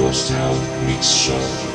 Ghost Town Mix Show.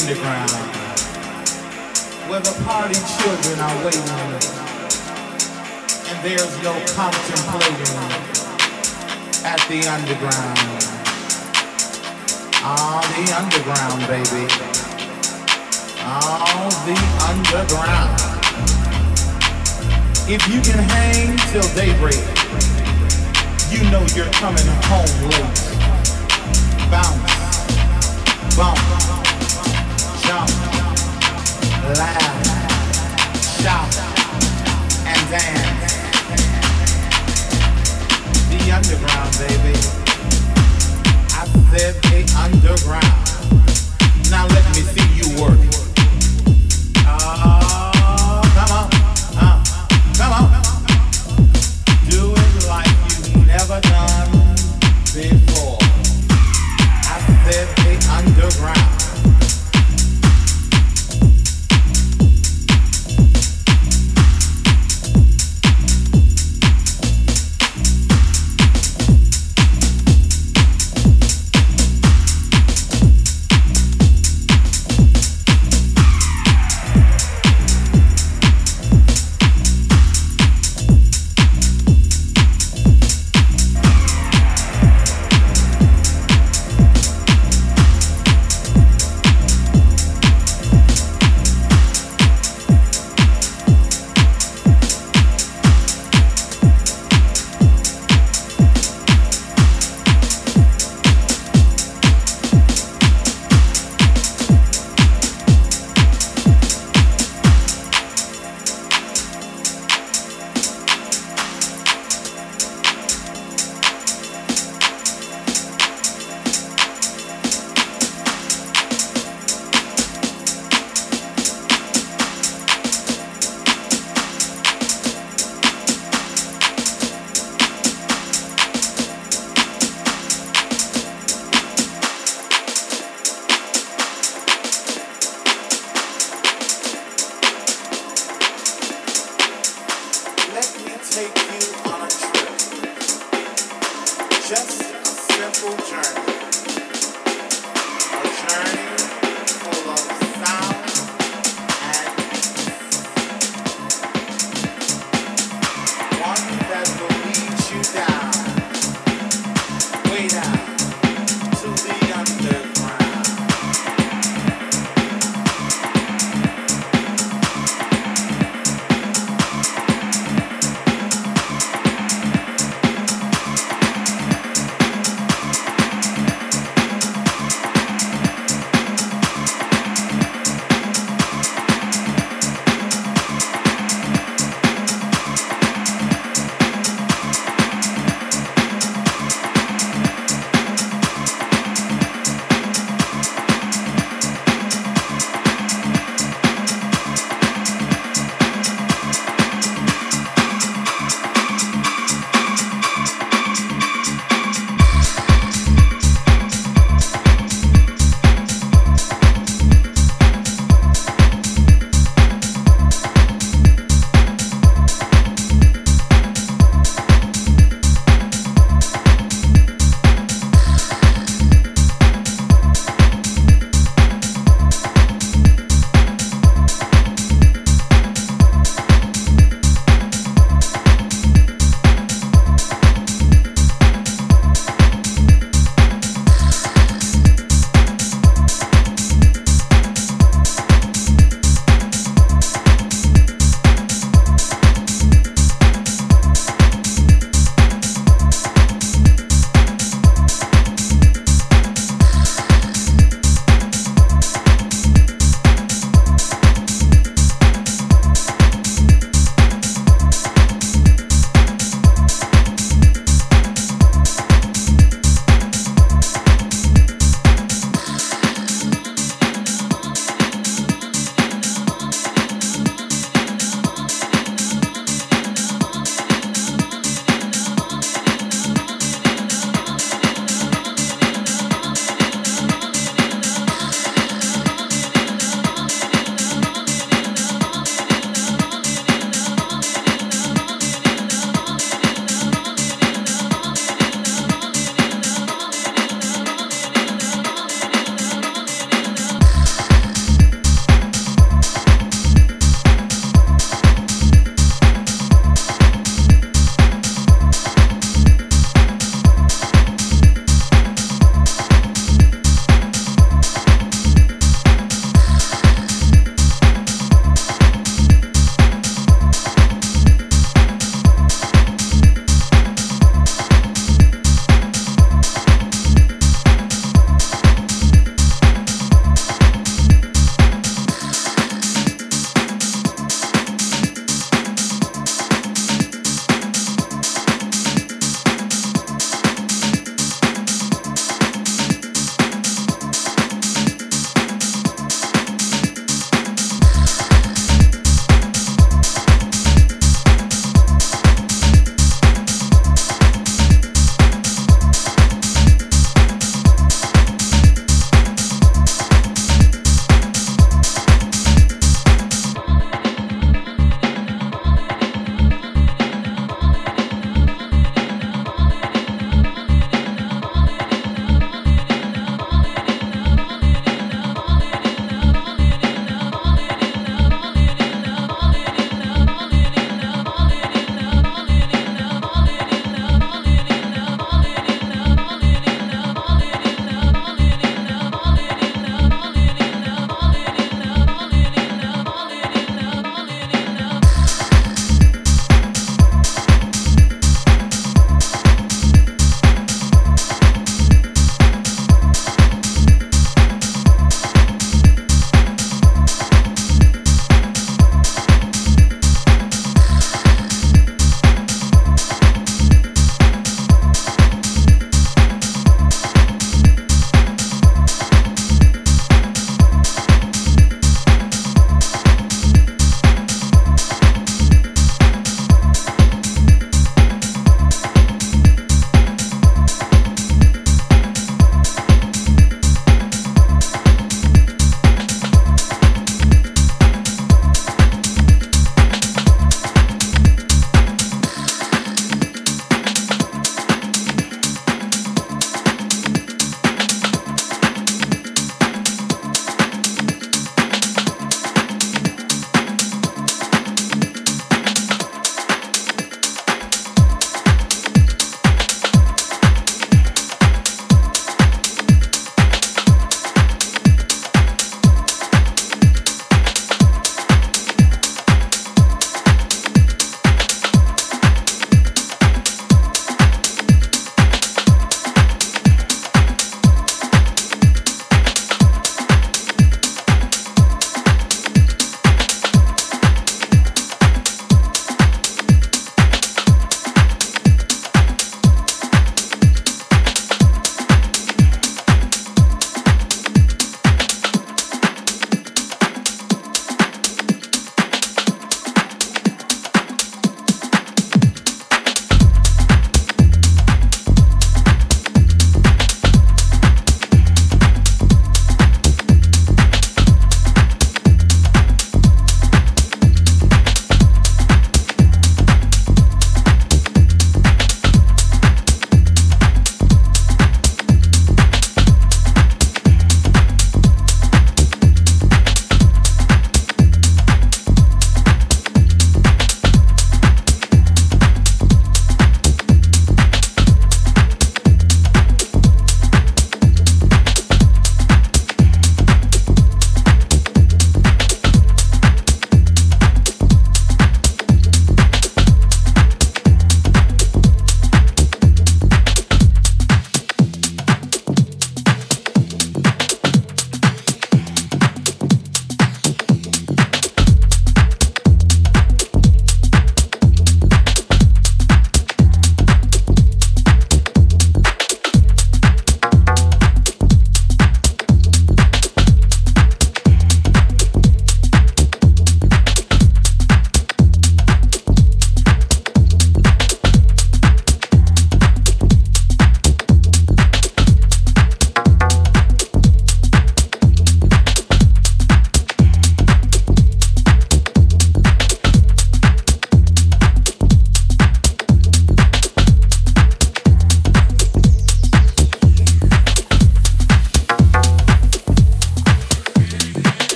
underground, where the party children are waiting, and there's no contemplating at the underground. Ah, oh, the underground, baby. Ah, oh, the underground. If you can hang till daybreak, you know you're coming home late. Bounce, bounce laugh, and dance. The underground, baby. I said the underground.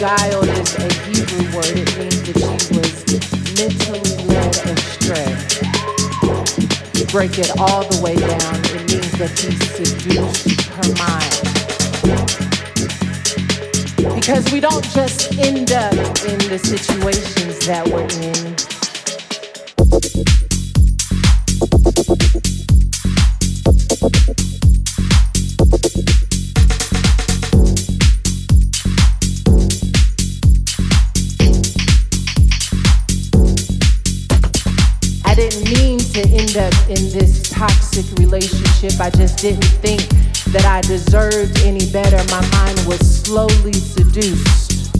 Beguiled is a Hebrew word. It means that she was mentally led astray. Break it all the way down. It means that he seduced her mind. Because we don't just end up in the situations that we're in. Relationship. I just didn't think that I deserved any better. My mind was slowly seduced.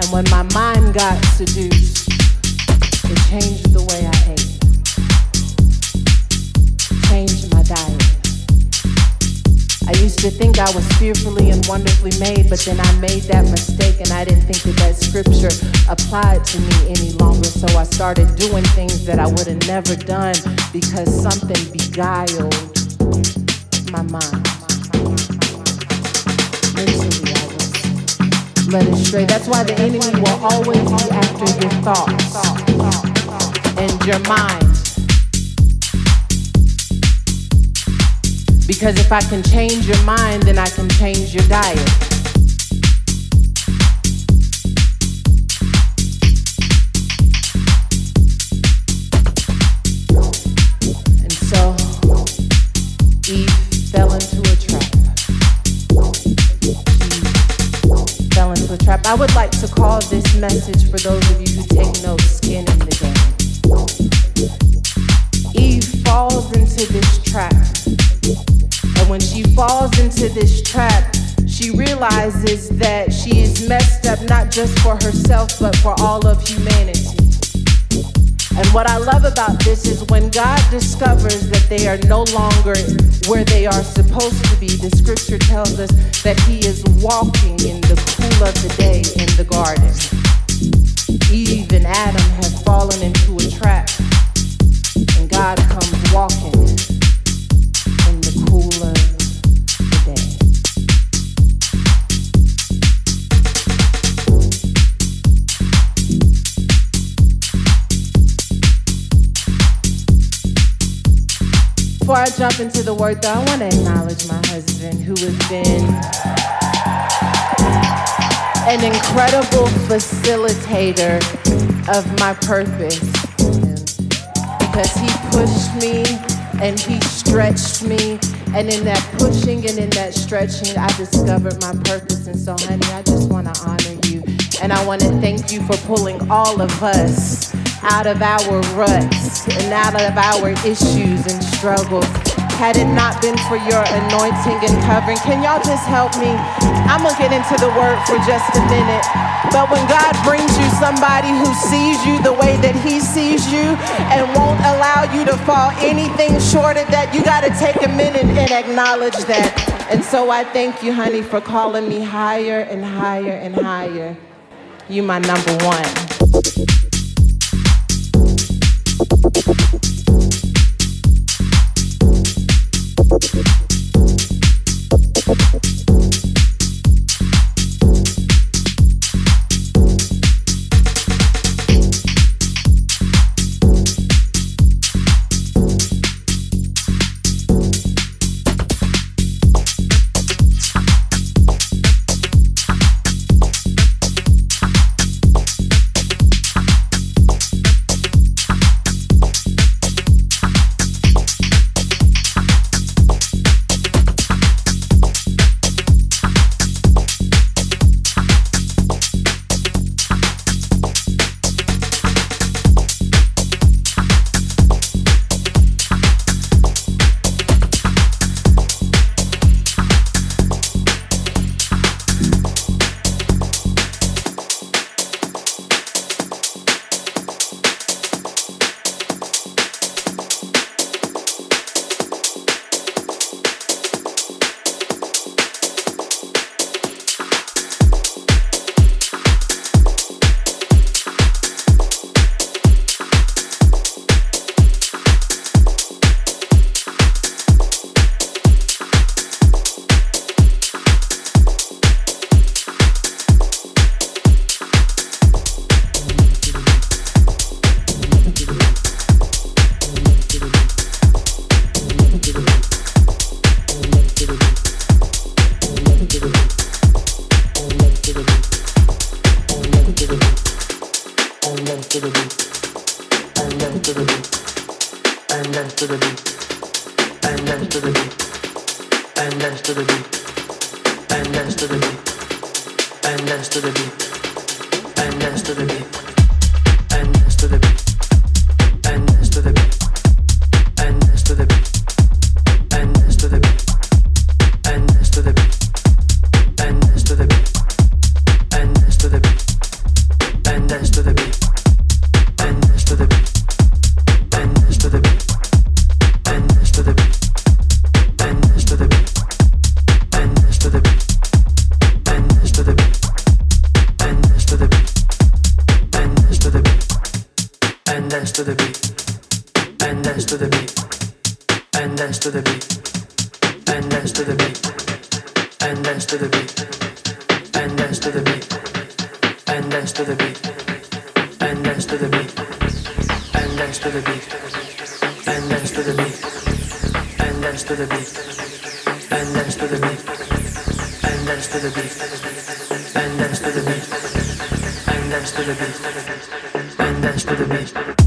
And when my mind got seduced, it changed the way I ate, changed my diet. I used to think I was fearfully and wonderfully made, but then I made that mistake and I didn't think that that scripture applied to me any longer. So I started doing things that I would have never done because something beguiled my mind. Mentally, I was led astray. That's why the enemy will always be after your thoughts and your mind. Because if I can change your mind, then I can change your diet. I would like to call this message for those of you who take notes skin in the game. Eve falls into this trap And when she falls into this trap, she realizes that she is messed up not just for herself, but for all of humanity. And what I love about this is when God discovers that they are no longer where they are supposed to be, the scripture tells us that He is walking in the cool of the day in the garden. Eve and Adam have fallen into a trap, and God comes walking before I jump into the word, though, I want to acknowledge my husband who has been an incredible facilitator of my purpose. Because he pushed me and he stretched me. And in that pushing and in that stretching, I discovered my purpose. And so, honey, I just want to honor you. And I want to thank you for pulling all of us out of our ruts and out of our issues and struggles. Had it not been for your anointing and covering, can y'all just help me? I'm gonna get into the word for just a minute. But when God brings you somebody who sees you the way that He sees you and won't allow you to fall anything short of that, you gotta take a minute and acknowledge that. And so I thank you, honey, for calling me higher and higher and higher. You my number one. to the beat and dance to the beat and dance to the beat and dance to the beat and dance to the beat and dance to the beat and dance to the beat and dance to the beat and dance to the beat and dance to the beat and dance to the beat